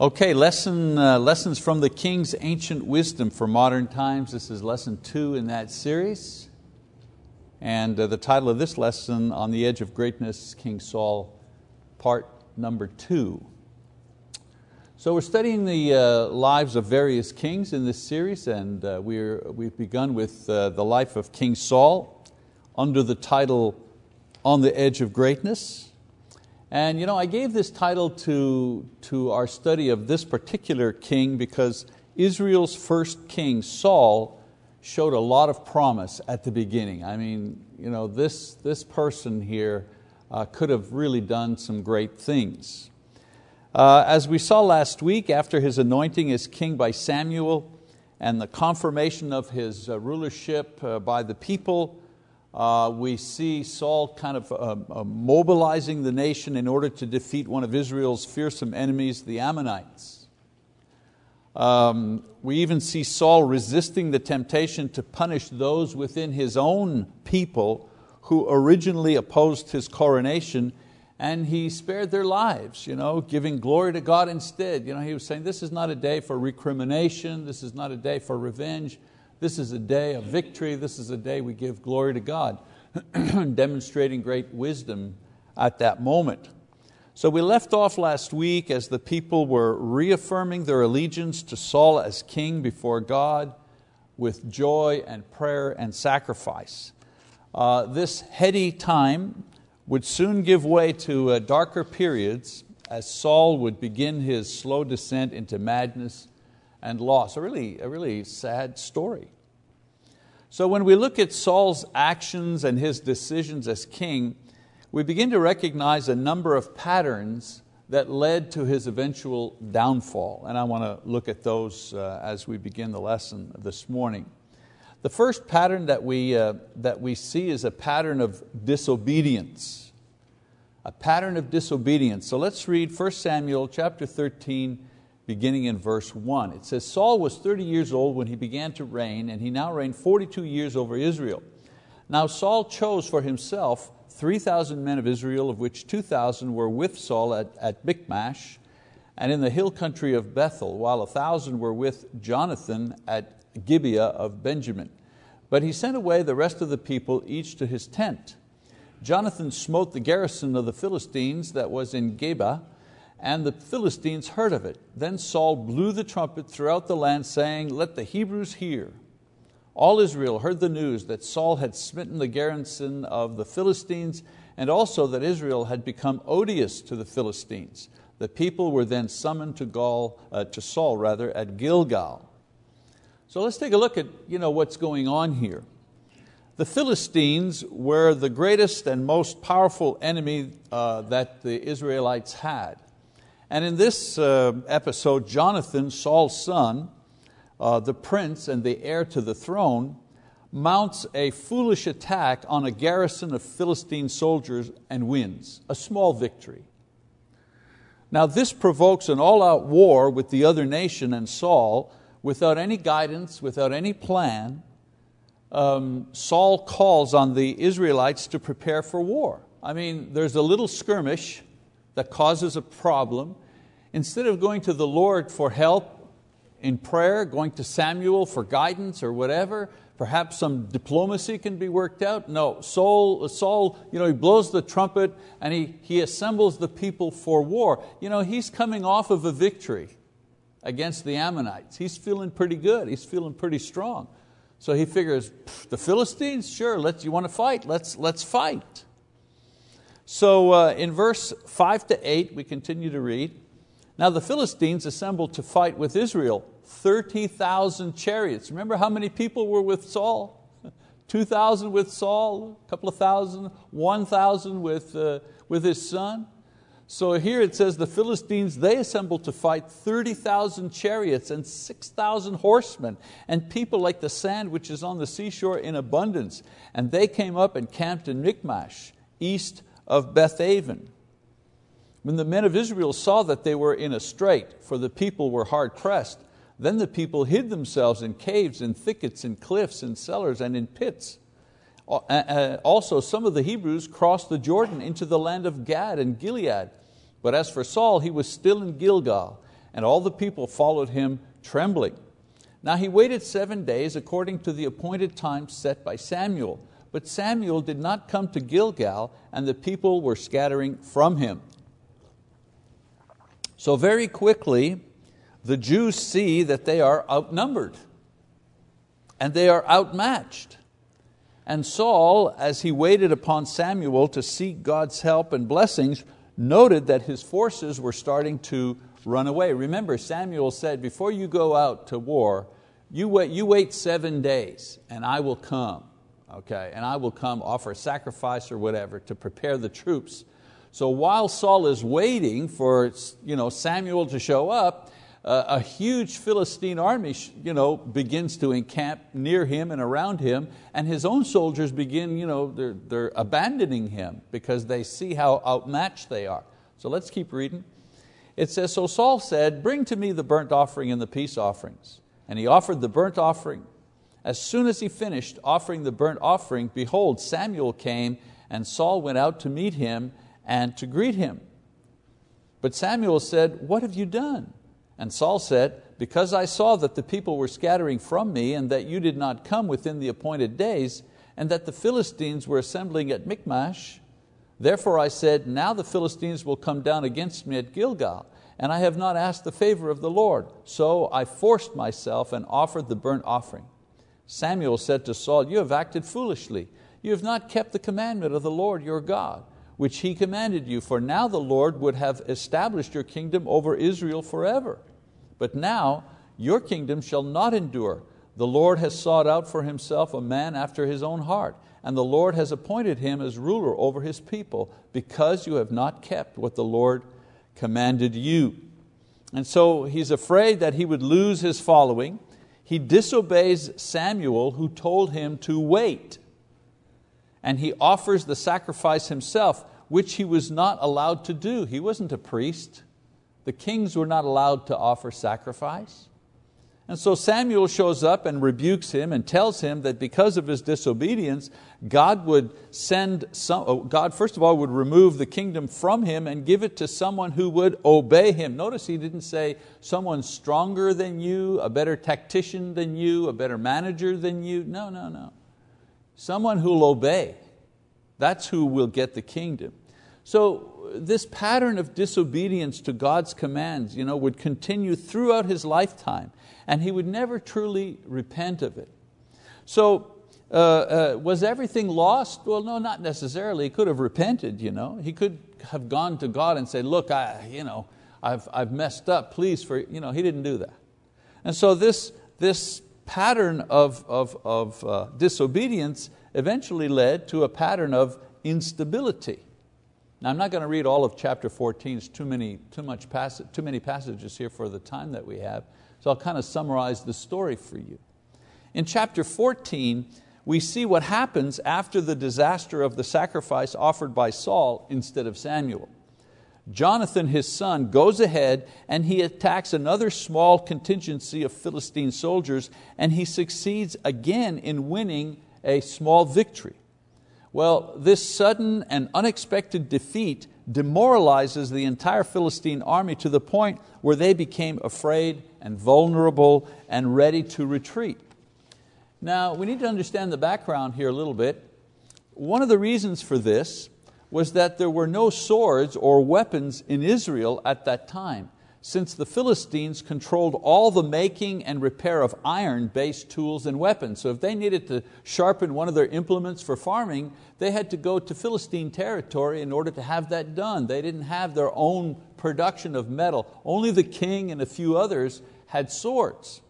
Okay, lesson, uh, lessons from the King's Ancient Wisdom for Modern Times. This is lesson two in that series. And uh, the title of this lesson, On the Edge of Greatness, King Saul, part number two. So we're studying the uh, lives of various kings in this series, and uh, we're, we've begun with uh, the life of King Saul under the title On the Edge of Greatness. And you know, I gave this title to, to our study of this particular king because Israel's first king, Saul, showed a lot of promise at the beginning. I mean, you know, this, this person here uh, could have really done some great things. Uh, as we saw last week, after his anointing as king by Samuel and the confirmation of his uh, rulership uh, by the people, uh, we see Saul kind of uh, uh, mobilizing the nation in order to defeat one of Israel's fearsome enemies, the Ammonites. Um, we even see Saul resisting the temptation to punish those within his own people who originally opposed his coronation and he spared their lives, you know, giving glory to God instead. You know, he was saying, this is not a day for recrimination, this is not a day for revenge, this is a day of victory. This is a day we give glory to God, demonstrating great wisdom at that moment. So we left off last week as the people were reaffirming their allegiance to Saul as king before God with joy and prayer and sacrifice. Uh, this heady time would soon give way to uh, darker periods as Saul would begin his slow descent into madness and loss. A really, a really sad story. So when we look at Saul's actions and his decisions as king, we begin to recognize a number of patterns that led to his eventual downfall. And I want to look at those uh, as we begin the lesson this morning. The first pattern that we, uh, that we see is a pattern of disobedience. A pattern of disobedience. So let's read 1 Samuel chapter 13, beginning in verse 1. It says, Saul was 30 years old when he began to reign, and he now reigned 42 years over Israel. Now Saul chose for himself 3,000 men of Israel, of which 2,000 were with Saul at, at Michmash and in the hill country of Bethel, while a thousand were with Jonathan at Gibeah of Benjamin. But he sent away the rest of the people, each to his tent. Jonathan smote the garrison of the Philistines that was in Geba, and the Philistines heard of it. Then Saul blew the trumpet throughout the land, saying, Let the Hebrews hear. All Israel heard the news that Saul had smitten the garrison of the Philistines, and also that Israel had become odious to the Philistines. The people were then summoned to, Gaul, uh, to Saul rather, at Gilgal. So let's take a look at you know, what's going on here. The Philistines were the greatest and most powerful enemy uh, that the Israelites had. And in this uh, episode, Jonathan, Saul's son, uh, the prince and the heir to the throne, mounts a foolish attack on a garrison of Philistine soldiers and wins, a small victory. Now this provokes an all-out war with the other nation and Saul without any guidance, without any plan. Um, Saul calls on the Israelites to prepare for war. I mean, there's a little skirmish, that causes a problem, instead of going to the Lord for help in prayer, going to Samuel for guidance or whatever, perhaps some diplomacy can be worked out. No, Saul, Saul you know, he blows the trumpet and he, he assembles the people for war. You know, he's coming off of a victory against the Ammonites. He's feeling pretty good, he's feeling pretty strong. So he figures, the Philistines, sure, let's, you want to fight, let's, let's fight. So uh, in verse 5 to 8, we continue to read. Now the Philistines assembled to fight with Israel, 30,000 chariots. Remember how many people were with Saul? 2,000 with Saul, a couple of thousand, 1,000 with, uh, with his son. So here it says the Philistines, they assembled to fight 30,000 chariots and 6,000 horsemen and people like the sand which is on the seashore in abundance. And they came up and camped in Michmash, east of Bethaven. When the men of Israel saw that they were in a strait, for the people were hard pressed, then the people hid themselves in caves, in thickets, in cliffs, in cellars, and in pits. Also, some of the Hebrews crossed the Jordan into the land of Gad and Gilead. But as for Saul, he was still in Gilgal, and all the people followed him trembling. Now he waited seven days according to the appointed time set by Samuel. But Samuel did not come to Gilgal, and the people were scattering from him. So very quickly, the Jews see that they are outnumbered and they are outmatched. And Saul, as he waited upon Samuel to seek God's help and blessings, noted that his forces were starting to run away. Remember, Samuel said, before you go out to war, you wait, you wait seven days and I will come. Okay, and I will come offer a sacrifice or whatever to prepare the troops. So while Saul is waiting for you know, Samuel to show up, uh, a huge Philistine army you know, begins to encamp near him and around him, and his own soldiers begin, you know, they're, they're abandoning him because they see how outmatched they are. So let's keep reading. It says, So Saul said, Bring to me the burnt offering and the peace offerings. And he offered the burnt offering. As soon as he finished offering the burnt offering, behold, Samuel came, and Saul went out to meet him and to greet him. But Samuel said, What have you done? And Saul said, Because I saw that the people were scattering from me, and that you did not come within the appointed days, and that the Philistines were assembling at Michmash, Therefore I said, Now the Philistines will come down against me at Gilgal, and I have not asked the favor of the Lord. So I forced myself and offered the burnt offering. Samuel said to Saul, You have acted foolishly. You have not kept the commandment of the Lord your God, which He commanded you, for now the Lord would have established your kingdom over Israel forever. But now your kingdom shall not endure. The Lord has sought out for Himself a man after His own heart and the Lord has appointed him as ruler over his people because you have not kept what the Lord commanded you. And so he's afraid that he would lose his following. He disobeys Samuel who told him to wait. And he offers the sacrifice himself, which he was not allowed to do. He wasn't a priest. The kings were not allowed to offer sacrifice. And so Samuel shows up and rebukes him and tells him that because of his disobedience, God would send some, oh, God first of all would remove the kingdom from him and give it to someone who would obey him. Notice he didn't say someone stronger than you, a better tactician than you, a better manager than you. No, no, no. Someone who'll obey. That's who will get the kingdom. So this pattern of disobedience to God's commands you know, would continue throughout his lifetime and he would never truly repent of it. So uh, uh, was everything lost? Well, no, not necessarily. He could have repented. You know? He could have gone to God and said, look, I, you know, I've, I've messed up, please. For, you know, he didn't do that. And so this, this pattern of, of, of uh, disobedience eventually led to a pattern of instability. Now I'm not going to read all of chapter 14, it's too many, too, much passage, too many passages here for the time that we have. So I'll kind of summarize the story for you. In chapter 14, we see what happens after the disaster of the sacrifice offered by Saul instead of Samuel. Jonathan, his son, goes ahead and he attacks another small contingency of Philistine soldiers and he succeeds again in winning a small victory. Well, this sudden and unexpected defeat demoralizes the entire Philistine army to the point where they became afraid and vulnerable and ready to retreat. Now, we need to understand the background here a little bit. One of the reasons for this was that there were no swords or weapons in Israel at that time since the Philistines controlled all the making and repair of iron-based tools and weapons. So if they needed to sharpen one of their implements for farming, they had to go to Philistine territory in order to have that done. They didn't have their own production of metal. Only the king and a few others had swords.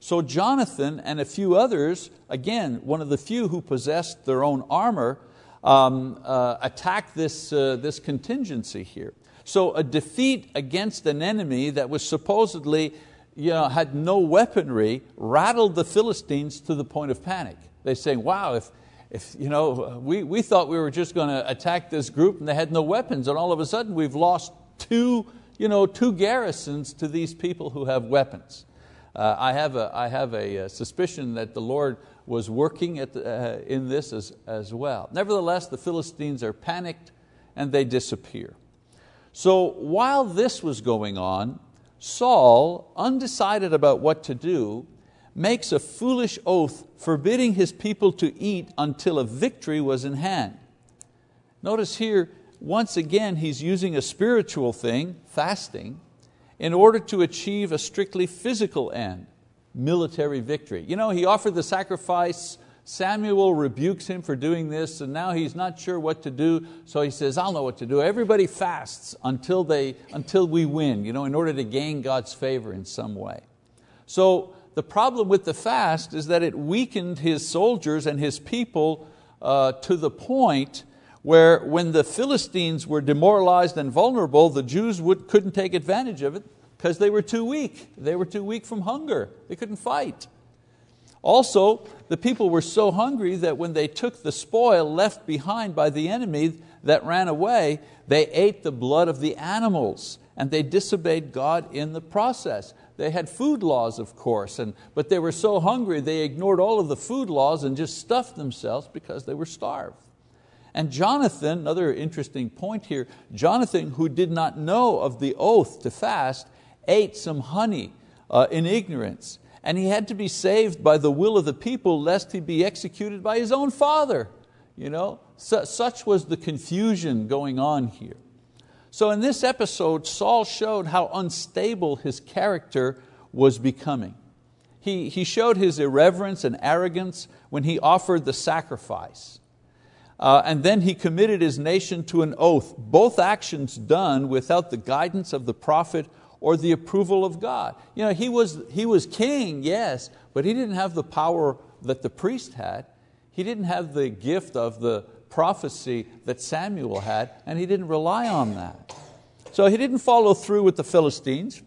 So Jonathan and a few others, again, one of the few who possessed their own armor, um, uh, attacked this, uh, this contingency here. So a defeat against an enemy that was supposedly you know, had no weaponry rattled the Philistines to the point of panic. They're saying, wow, if, if you know, we, we thought we were just going to attack this group and they had no weapons and all of a sudden we've lost two, you know, two garrisons to these people who have weapons. Uh, I have, a, I have a, a, suspicion that the Lord was working the, uh, in this as, as well. Nevertheless, the Philistines are panicked and they disappear. So while this was going on, Saul, undecided about what to do, makes a foolish oath forbidding his people to eat until a victory was in hand. Notice here, once again, he's using a spiritual thing, fasting, in order to achieve a strictly physical end, military victory. You know, he offered the sacrifice Samuel rebukes him for doing this and now he's not sure what to do, so he says, I'll know what to do. Everybody fasts until, they, until we win, you know, in order to gain God's favor in some way. So the problem with the fast is that it weakened his soldiers and his people uh, to the point where when the Philistines were demoralized and vulnerable, the Jews would, couldn't take advantage of it because they were too weak. They were too weak from hunger. They couldn't fight. Also, the people were so hungry that when they took the spoil left behind by the enemy that ran away, they ate the blood of the animals and they disobeyed God in the process. They had food laws, of course, and, but they were so hungry they ignored all of the food laws and just stuffed themselves because they were starved. And Jonathan, another interesting point here, Jonathan, who did not know of the oath to fast, ate some honey uh, in ignorance and he had to be saved by the will of the people lest he be executed by his own father. You know? Such was the confusion going on here. So in this episode, Saul showed how unstable his character was becoming. He, he showed his irreverence and arrogance when he offered the sacrifice. Uh, and then he committed his nation to an oath, both actions done without the guidance of the prophet or the approval of God. You know, he, was, he was king, yes, but he didn't have the power that the priest had. He didn't have the gift of the prophecy that Samuel had, and he didn't rely on that. So he didn't follow through with the Philistines.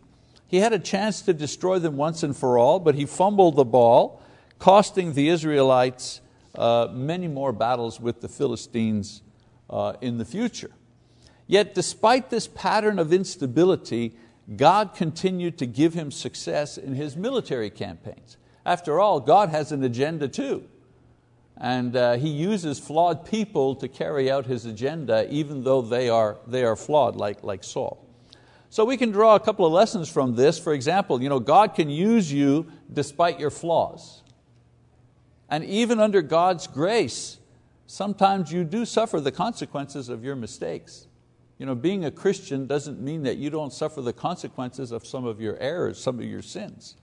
He had a chance to destroy them once and for all, but he fumbled the ball, costing the Israelites uh, many more battles with the Philistines uh, in the future. Yet despite this pattern of instability, God continued to give him success in his military campaigns. After all, God has an agenda too. And uh, He uses flawed people to carry out His agenda even though they are, they are flawed like, like Saul. So we can draw a couple of lessons from this. For example, you know, God can use you despite your flaws. And even under God's grace, sometimes you do suffer the consequences of your mistakes. You know, being a Christian doesn't mean that you don't suffer the consequences of some of your errors, some of your sins.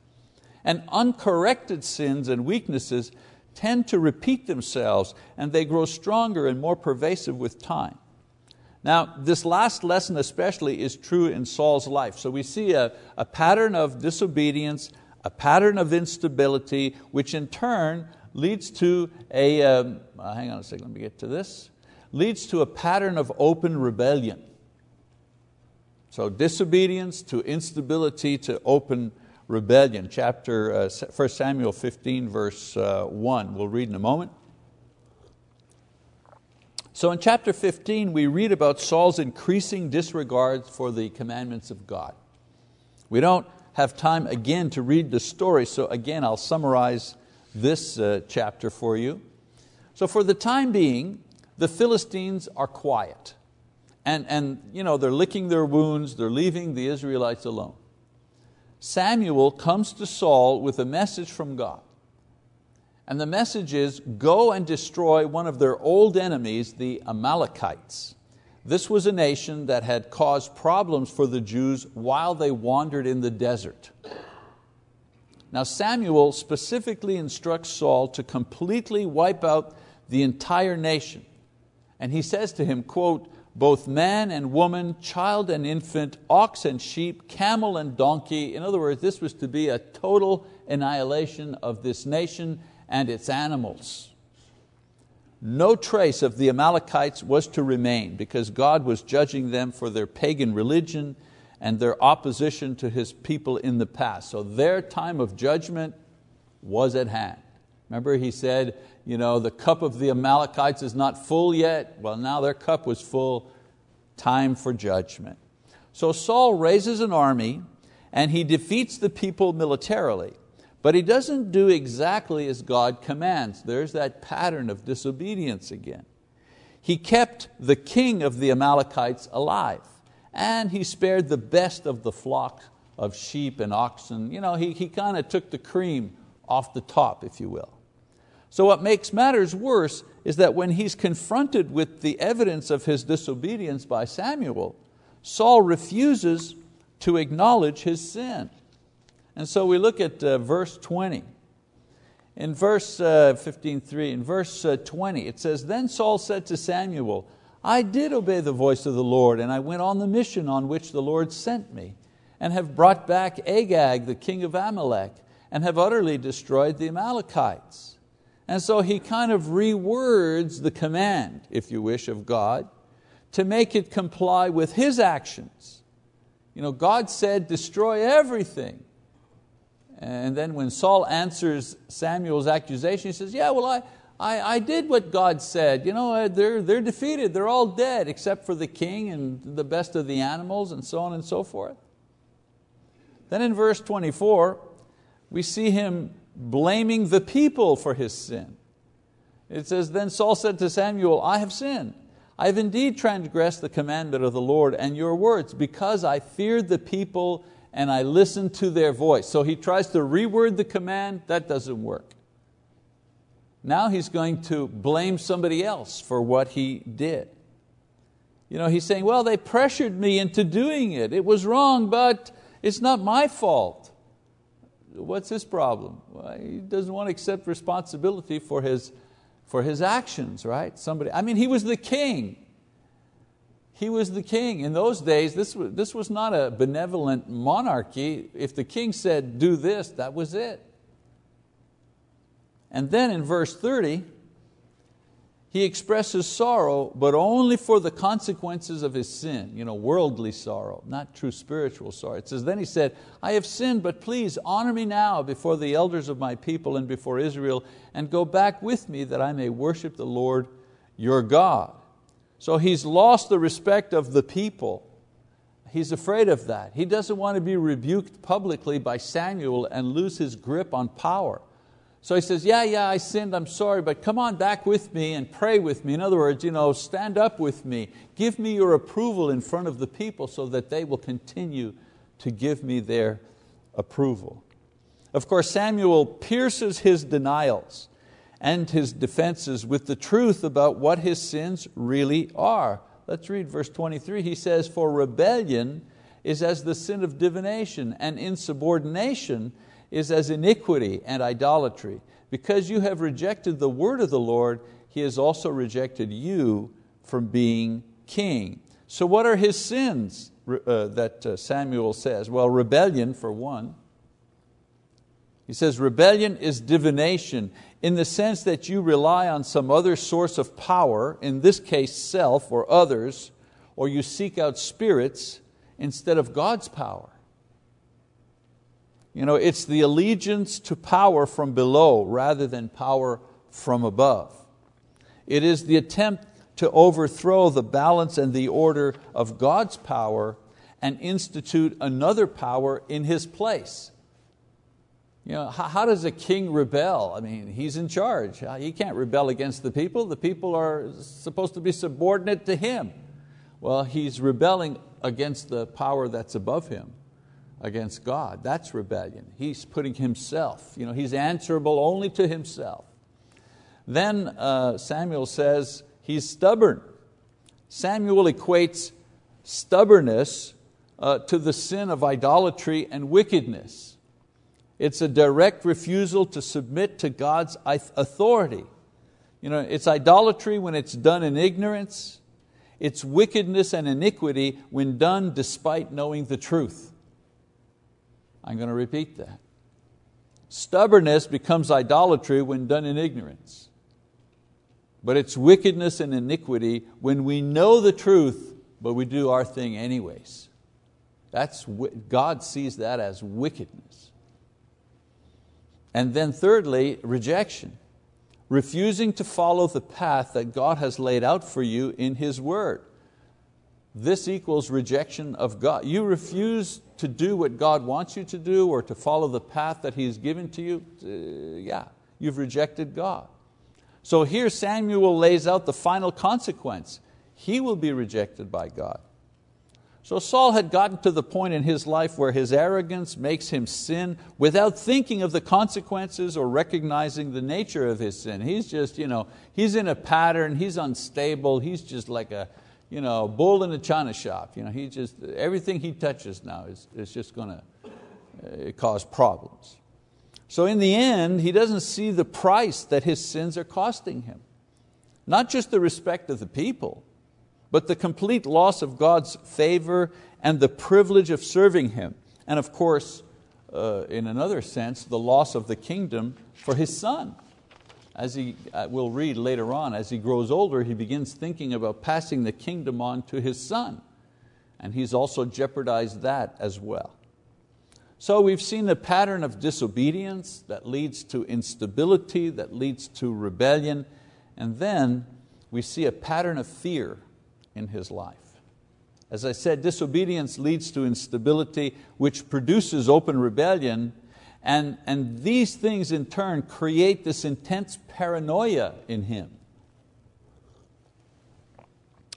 And uncorrected sins and weaknesses tend to repeat themselves and they grow stronger and more pervasive with time. Now, this last lesson especially is true in Saul's life. So we see a, a pattern of disobedience, a pattern of instability, which in turn leads to a, um, uh, hang on a second, let me get to this, leads to a pattern of open rebellion. So disobedience to instability to open rebellion. Chapter uh, 1 Samuel 15 verse uh, 1, we'll read in a moment. So in chapter 15 we read about Saul's increasing disregard for the commandments of God. We don't have time again to read the story, so again I'll summarize this uh, chapter for you. So for the time being, the Philistines are quiet. And, and you know, they're licking their wounds, they're leaving the Israelites alone. Samuel comes to Saul with a message from God. And the message is go and destroy one of their old enemies, the Amalekites. This was a nation that had caused problems for the Jews while they wandered in the desert. Now Samuel specifically instructs Saul to completely wipe out the entire nation. And he says to him, quote, both man and woman, child and infant, ox and sheep, camel and donkey. In other words, this was to be a total annihilation of this nation and its animals. No trace of the Amalekites was to remain because God was judging them for their pagan religion and their opposition to His people in the past. So their time of judgment was at hand. Remember He said, you know, the cup of the Amalekites is not full yet. Well, now their cup was full, time for judgment. So Saul raises an army and he defeats the people militarily, but he doesn't do exactly as God commands. There's that pattern of disobedience again. He kept the king of the Amalekites alive, and he spared the best of the flock of sheep and oxen. You know, he, he kind of took the cream off the top, if you will. So what makes matters worse is that when he's confronted with the evidence of his disobedience by Samuel, Saul refuses to acknowledge his sin. And so we look at uh, verse 20. In verse uh, 15.3, in verse uh, 20, it says, Then Saul said to Samuel, I did obey the voice of the Lord, and I went on the mission on which the Lord sent me, and have brought back Agag, the king of Amalek, and have utterly destroyed the Amalekites. And so he kind of rewords the command, if you wish, of God to make it comply with his actions. You know, God said, destroy everything. And then when Saul answers Samuel's accusation, he says, Yeah, well, I, I, I did what God said. You know, uh, they're, they're defeated, they're all dead, except for the king and the best of the animals, and so on and so forth. Then in verse 24, we see him blaming the people for his sin. It says, Then Saul said to Samuel, I have sinned. I have indeed transgressed the commandment of the Lord and your words, because I feared the people and I listened to their voice. So he tries to reword the command, that doesn't work. Now he's going to blame somebody else for what he did. You know, he's saying, well, they pressured me into doing it. It was wrong, but it's not my fault. What's his problem? Well, he doesn't want to accept responsibility for his, for his actions, right? Somebody, I mean, he was the king. He was the king. In those days, this was, this was not a benevolent monarchy. If the king said, do this, that was it. And then in verse 30, he expresses sorrow, but only for the consequences of his sin, you know, worldly sorrow, not true spiritual sorrow. It says, Then he said, I have sinned, but please honor me now before the elders of my people and before Israel, and go back with me that I may worship the Lord your God. So he's lost the respect of the people. He's afraid of that. He doesn't want to be rebuked publicly by Samuel and lose his grip on power. So he says, yeah, yeah, I sinned, I'm sorry, but come on back with me and pray with me. In other words, you know, stand up with me. Give me your approval in front of the people so that they will continue to give me their approval. Of course, Samuel pierces his denials and his defenses with the truth about what his sins really are. Let's read verse 23. He says, For rebellion is as the sin of divination, and insubordination is as iniquity and idolatry. Because you have rejected the word of the Lord, He has also rejected you from being king. So, what are his sins uh, that uh, Samuel says? Well, rebellion, for one. He says, rebellion is divination in the sense that you rely on some other source of power, in this case, self or others, or you seek out spirits instead of God's power. You know, it's the allegiance to power from below rather than power from above. It is the attempt to overthrow the balance and the order of God's power and institute another power in His place. You know, how, how, does a king rebel? I mean, he's in charge. He can't rebel against the people. The people are supposed to be subordinate to him. Well, he's rebelling against the power that's above him, against God. That's rebellion. He's putting himself, you know, he's answerable only to himself. Then uh, Samuel says he's stubborn. Samuel equates stubbornness uh, to the sin of idolatry and wickedness. It's a direct refusal to submit to God's authority. You know, it's idolatry when it's done in ignorance. It's wickedness and iniquity when done despite knowing the truth. I'm going to repeat that. Stubbornness becomes idolatry when done in ignorance. But it's wickedness and iniquity when we know the truth, but we do our thing anyways. That's, God sees that as wickedness. And then thirdly, rejection. Refusing to follow the path that God has laid out for you in His word. This equals rejection of God. You refuse to do what God wants you to do or to follow the path that He's given to you, uh, yeah, you've rejected God. So here Samuel lays out the final consequence. He will be rejected by God. So Saul had gotten to the point in his life where his arrogance makes him sin without thinking of the consequences or recognizing the nature of his sin. He's just, you know, he's in a pattern, he's unstable, he's just like a you know, bull in a china shop. You know, he just, everything he touches now is, is just going to uh, cause problems. So in the end, he doesn't see the price that his sins are costing him. Not just the respect of the people, but the complete loss of God's favor and the privilege of serving Him. And of course, uh, in another sense, the loss of the kingdom for his son. As he uh, will read later on, as he grows older, he begins thinking about passing the kingdom on to his son. And he's also jeopardized that as well. So we've seen a pattern of disobedience that leads to instability, that leads to rebellion, and then we see a pattern of fear in his life. As I said, disobedience leads to instability, which produces open rebellion, and, and these things in turn create this intense paranoia in him.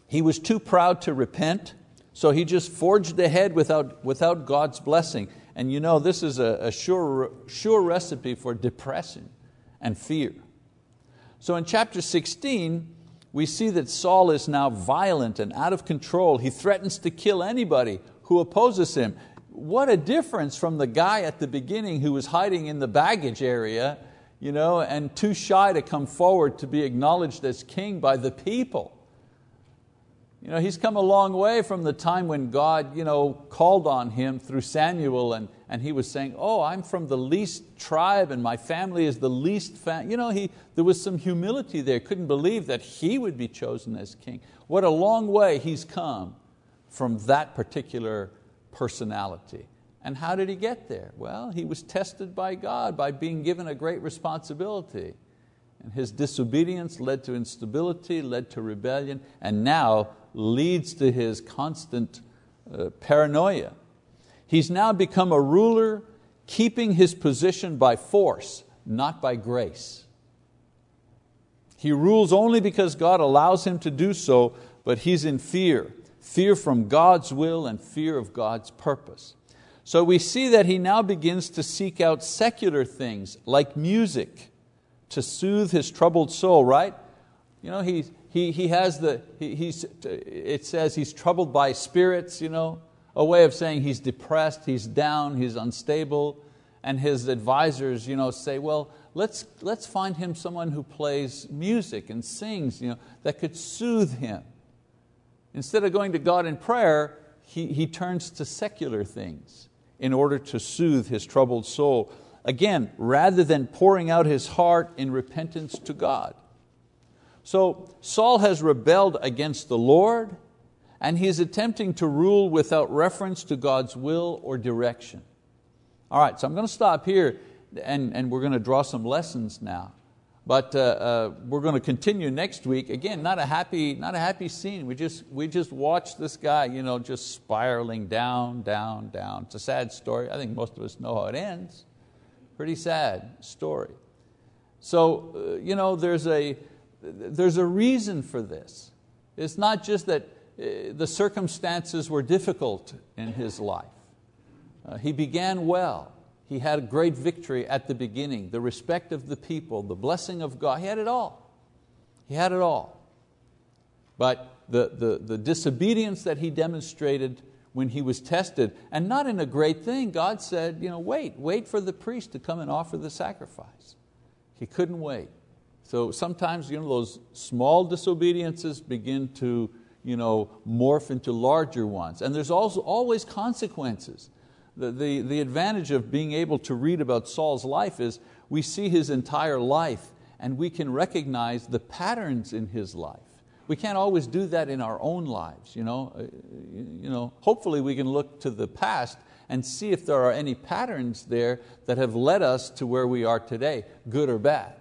He was too proud to repent, so he just forged ahead without, without God's blessing. And you know, this is a, a sure, sure recipe for depression and fear. So in chapter 16, we see that Saul is now violent and out of control. He threatens to kill anybody who opposes him. What a difference from the guy at the beginning who was hiding in the baggage area you know, and too shy to come forward to be acknowledged as king by the people. You know, he's come a long way from the time when God you know, called on him through Samuel and, and he was saying, oh, I'm from the least tribe and my family is the least family. You know, he, there was some humility there, couldn't believe that he would be chosen as king. What a long way he's come from that particular personality. And how did he get there? Well, he was tested by God by being given a great responsibility. And his disobedience led to instability, led to rebellion, and now leads to his constant uh, paranoia. He's now become a ruler, keeping his position by force, not by grace. He rules only because God allows him to do so, but he's in fear fear from God's will and fear of God's purpose. So we see that he now begins to seek out secular things like music to soothe his troubled soul, right? You know, he, he, he has the, he, he's, it says he's troubled by spirits, you know, a way of saying he's depressed, he's down, he's unstable, and his advisors you know, say, well, let's, let's find him someone who plays music and sings you know, that could soothe him. Instead of going to God in prayer, he, he turns to secular things in order to soothe his troubled soul. Again, rather than pouring out his heart in repentance to God. So Saul has rebelled against the Lord and he's attempting to rule without reference to God's will or direction. All right, so I'm going to stop here and, and we're going to draw some lessons now. But uh, uh, we're going to continue next week. Again, not a happy, not a happy scene. We just, we just watched this guy you know, just spiraling down, down, down. It's a sad story. I think most of us know how it ends. Pretty sad story. So uh, you know, there's a, there's a reason for this. It's not just that uh, the circumstances were difficult in his life. Uh, he began well. He had a great victory at the beginning, the respect of the people, the blessing of God. He had it all. He had it all. But the, the, the disobedience that he demonstrated when he was tested, and not in a great thing, God said, you know, wait, wait for the priest to come and offer the sacrifice. He couldn't wait. So sometimes you know, those small disobediences begin to you know, morph into larger ones. And there's also always consequences. The, the, the advantage of being able to read about Saul's life is we see his entire life and we can recognize the patterns in his life. We can't always do that in our own lives. You know? Uh, you know, hopefully we can look to the past and see if there are any patterns there that have led us to where we are today, good or bad.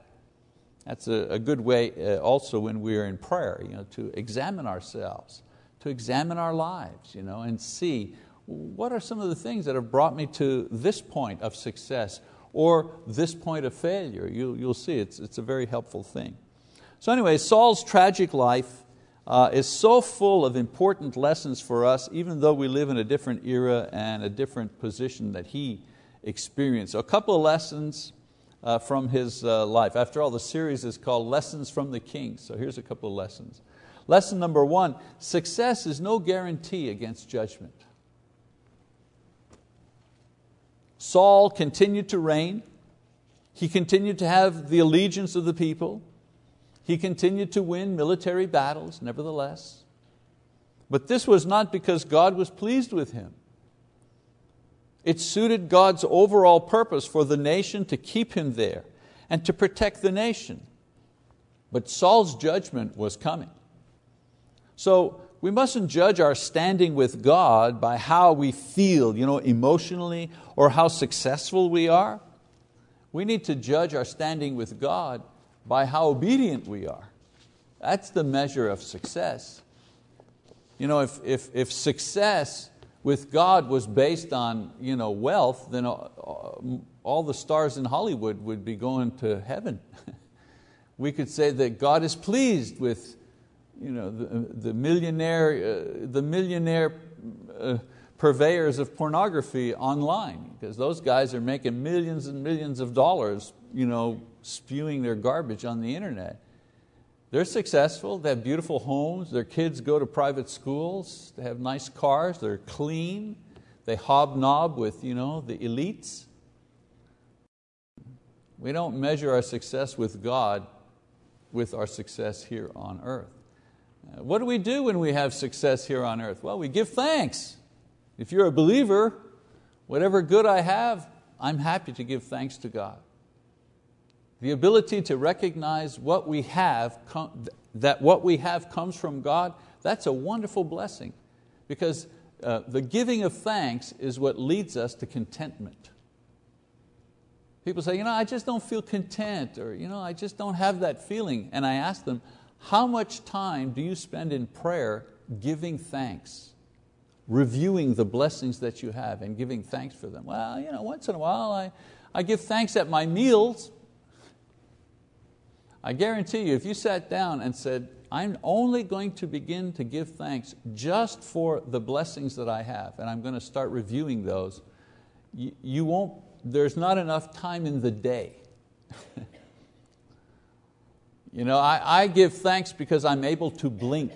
That's a, a good way uh, also when we are in prayer, you know, to examine ourselves, to examine our lives you know, and see what are some of the things that have brought me to this point of success or this point of failure. You, will see it's, it's a very helpful thing. So anyway, Saul's tragic life uh, is so full of important lessons for us, even though we live in a different era and a different position that he experienced. So a couple of lessons uh, from his uh, life. After all, the series is called Lessons from the King, so here's a couple of lessons. Lesson number one, success is no guarantee against judgment. Saul continued to reign. He continued to have the allegiance of the people. He continued to win military battles, nevertheless. But this was not because God was pleased with him. It suited God's overall purpose for the nation to keep him there and to protect the nation. But Saul's judgment was coming. So we mustn't judge our standing with God by how we feel you know, emotionally or how successful we are. We need to judge our standing with God by how obedient we are. That's the measure of success. You know, if, if, if success with God was based on you know, wealth, then all, the stars in Hollywood would be going to heaven. we could say that God is pleased with you know, the, the millionaire, uh, the millionaire uh, purveyors of pornography online, because those guys are making millions and millions of dollars you know, spewing their garbage on the internet. They're successful, they have beautiful homes, their kids go to private schools, they have nice cars, they're clean, they hobnob with you know, the elites. We don't measure our success with God with our success here on earth. Uh, what do we do when we have success here on earth? Well, we give thanks. If you're a believer, whatever good I have, I'm happy to give thanks to God. The ability to recognize what we have, that what we have comes from God, that's a wonderful blessing because uh, the giving of thanks is what leads us to contentment. People say, you know, I just don't feel content, or you know, I just don't have that feeling. And I ask them, how much time do you spend in prayer giving thanks? Reviewing the blessings that you have and giving thanks for them. Well, you know, once in a while I, I give thanks at my meals. I guarantee you, if you sat down and said, I'm only going to begin to give thanks just for the blessings that I have, and I'm going to start reviewing those, you, you won't, there's not enough time in the day. you know, I, I give thanks because I'm able to blink.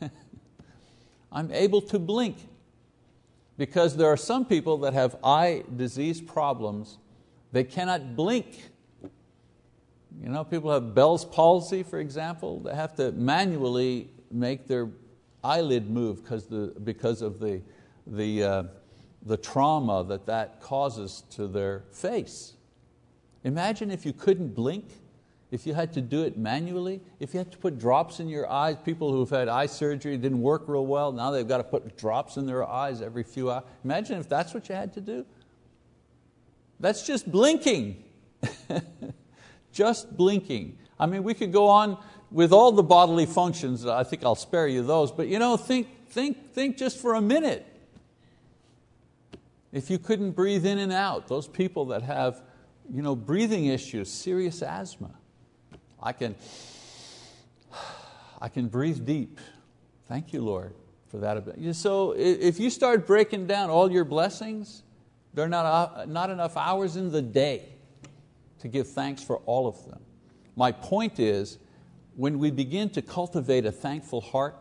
I'm able to blink because there are some people that have eye disease problems, they cannot blink you know, people have Bell's palsy, for example. They have to manually make their eyelid move because, the, because of the, the, uh, the trauma that that causes to their face. Imagine if you couldn't blink, if you had to do it manually, if you had to put drops in your eyes, people who've had eye surgery didn't work real well, now they've got to put drops in their eyes every few hours. Imagine if that's what you had to do. That's just blinking. just blinking. I mean, we could go on with all the bodily functions. I think I'll spare you those. But you know, think, think, think just for a minute. If you couldn't breathe in and out, those people that have you know, breathing issues, serious asthma, I can, I can breathe deep. Thank you, Lord, for that. So if you start breaking down all your blessings, there are not, not enough hours in the day to give thanks for all of them. My point is, when we begin to cultivate a thankful heart,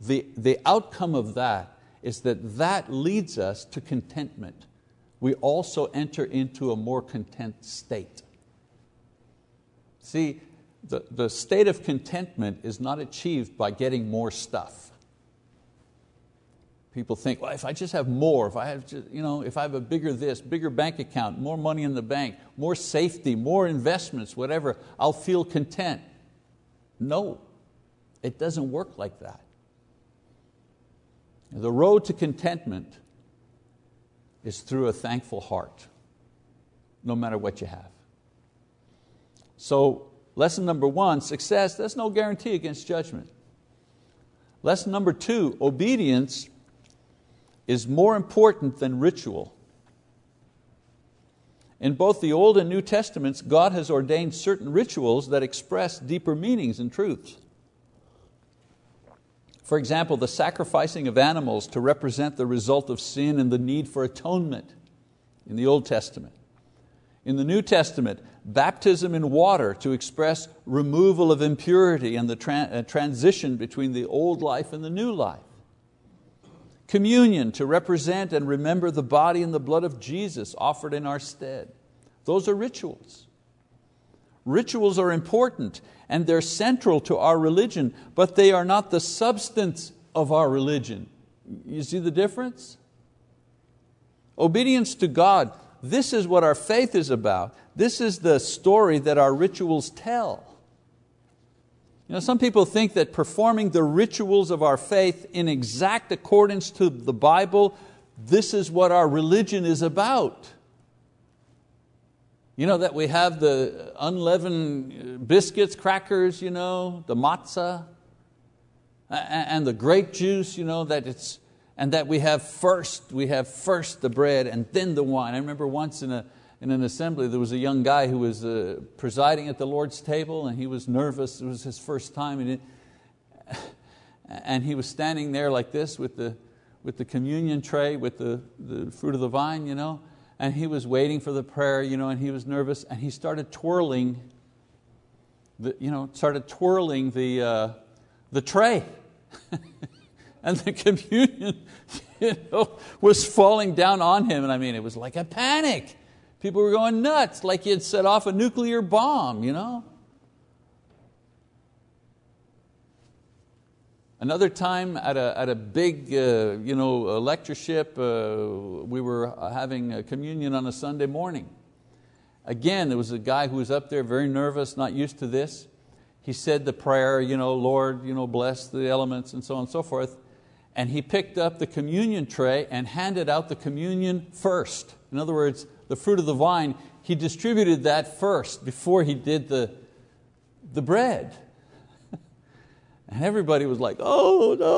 the, the outcome of that is that that leads us to contentment. We also enter into a more content state. See, the, the state of contentment is not achieved by getting more stuff. People think, well, if I just have more, if I have, just, you know, if I have a bigger this, bigger bank account, more money in the bank, more safety, more investments, whatever, I'll feel content. No, it doesn't work like that. The road to contentment is through a thankful heart, no matter what you have. So, lesson number one success, that's no guarantee against judgment. Lesson number two obedience is more important than ritual. In both the Old and New Testaments, God has ordained certain rituals that express deeper meanings and truths. For example, the sacrificing of animals to represent the result of sin and the need for atonement in the Old Testament. In the New Testament, baptism in water to express removal of impurity and the tra uh, transition between the old life and the new life. Communion to represent and remember the body and the blood of Jesus offered in our stead. Those are rituals. Rituals are important and they're central to our religion, but they are not the substance of our religion. You see the difference? Obedience to God, this is what our faith is about. This is the story that our rituals tell. You know, some people think that performing the rituals of our faith in exact accordance to the Bible, this is what our religion is about. You know that we have the unleavened uh, biscuits, crackers, you know, the matzah, and the grape juice, you know, that it's, and that we have first, we have first the bread and then the wine. I remember once in, a, in an assembly there was a young guy who was uh, presiding at the Lord's table and he was nervous, it was his first time, and, it, and he was standing there like this with the, with the communion tray, with the, the fruit of the vine, you know, and he was waiting for the prayer, you know, and he was nervous, and he started twirling, the, you know, started twirling the, uh, the tray. and the communion you know, was falling down on him. And I mean, it was like a panic. People were going nuts, like he had set off a nuclear bomb. You know? Another time at a, at a big uh, you know, lectureship, uh, we were having a communion on a Sunday morning. Again, there was a guy who was up there very nervous, not used to this. He said the prayer, you know, Lord, you know, bless the elements and so on and so forth. And he picked up the communion tray and handed out the communion first. In other words, the fruit of the vine, he distributed that first before he did the, the bread. And everybody was like, oh no,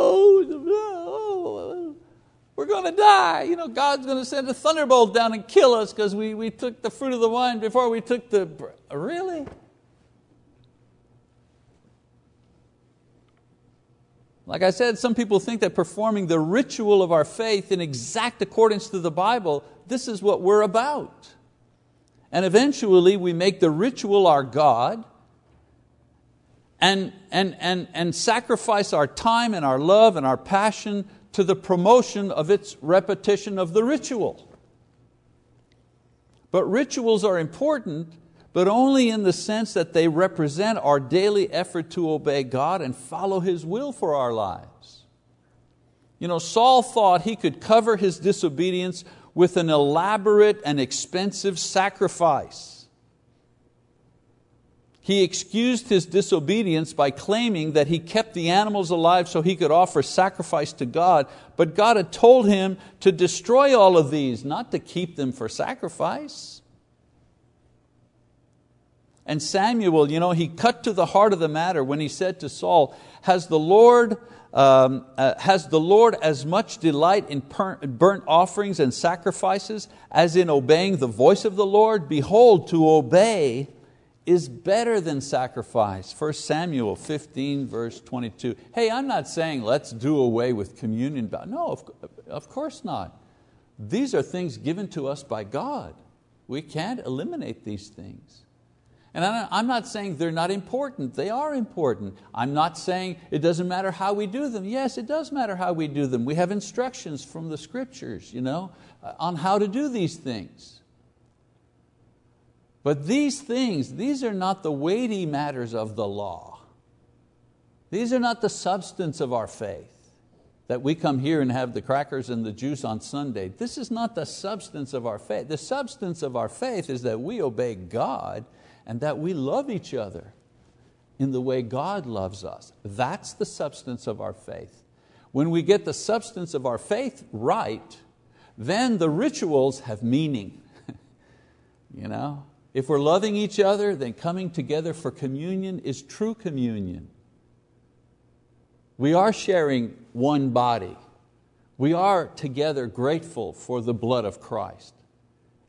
oh, we're going to die. You know, God's going to send a thunderbolt down and kill us because we, we took the fruit of the vine before we took the. bread. Really? Like I said, some people think that performing the ritual of our faith in exact accordance to the Bible, this is what we're about. And eventually we make the ritual our God and, and, and, and sacrifice our time and our love and our passion to the promotion of its repetition of the ritual. But rituals are important, but only in the sense that they represent our daily effort to obey God and follow His will for our lives. You know, Saul thought he could cover his disobedience with an elaborate and expensive sacrifice. He excused his disobedience by claiming that he kept the animals alive so he could offer sacrifice to God, but God had told him to destroy all of these, not to keep them for sacrifice. And Samuel, you know, he cut to the heart of the matter when he said to Saul, Has the Lord, um, uh, has the Lord as much delight in burnt offerings and sacrifices as in obeying the voice of the Lord? Behold, to obey is better than sacrifice. 1 Samuel 15 verse 22. Hey, I'm not saying let's do away with communion. No, of, of course not. These are things given to us by God. We can't eliminate these things. And I'm not saying they're not important, they are important. I'm not saying it doesn't matter how we do them. Yes, it does matter how we do them. We have instructions from the scriptures you know, uh, on how to do these things. But these things, these are not the weighty matters of the law. These are not the substance of our faith. That we come here and have the crackers and the juice on Sunday. This is not the substance of our faith. The substance of our faith is that we obey God and that we love each other in the way God loves us. That's the substance of our faith. When we get the substance of our faith right, then the rituals have meaning. you know? If we're loving each other, then coming together for communion is true communion. We are sharing one body. We are together grateful for the blood of Christ.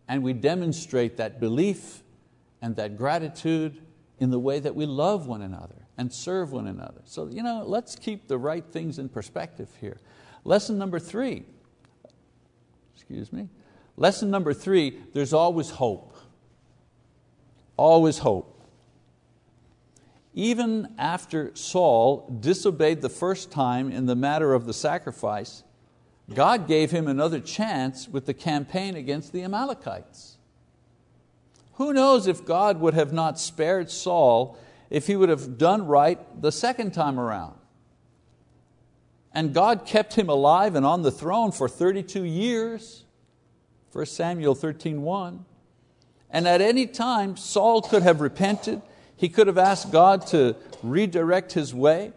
And we demonstrate that belief and that gratitude in the way that we love one another. and serve one another. So, you know, let's keep the right things in perspective here. Lesson number three, excuse me. Lesson number three, there's always hope. Always hope. Even after Saul disobeyed the first time in the matter of the sacrifice, God gave him another chance with the campaign against the Amalekites. Who knows if God would have not spared Saul if he would have done right the second time around? And God kept him alive and on the throne for 32 years. 1 Samuel 13:1. And at any time, Saul could have repented. He could have asked God to redirect his way.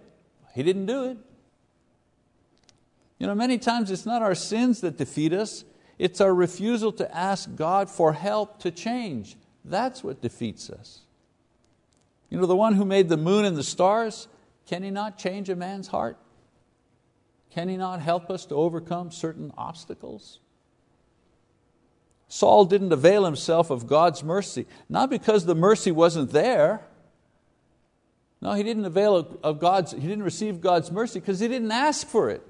He didn't do it. You know, many times it's not our sins that defeat us, it's our refusal to ask God for help to change. That's what defeats us. You know, the one who made the moon and the stars, can He not change a man's heart? Can He not help us to overcome certain obstacles? Saul didn't avail himself of God's mercy, not because the mercy wasn't there. No, he didn't avail of God's, he didn't receive God's mercy because he didn't ask for it.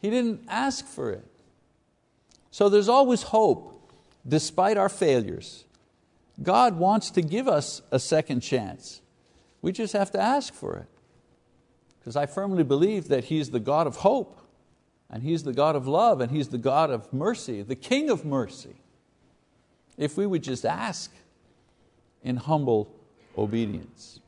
He didn't ask for it. So there's always hope despite our failures. God wants to give us a second chance. We just have to ask for it. Because I firmly believe that He's the God of hope, and He's the God of love, and He's the God of mercy, the King of mercy. If we would just ask in humble obedience.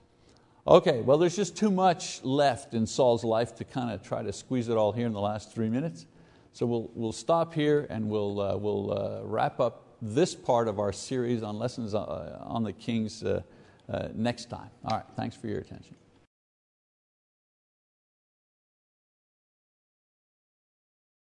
Okay, well, there's just too much left in Saul's life to kind of try to squeeze it all here in the last three minutes. So we'll, we'll stop here and we'll, uh, we'll uh, wrap up this part of our series on lessons uh, on the kings uh, uh, next time. All right, thanks for your attention.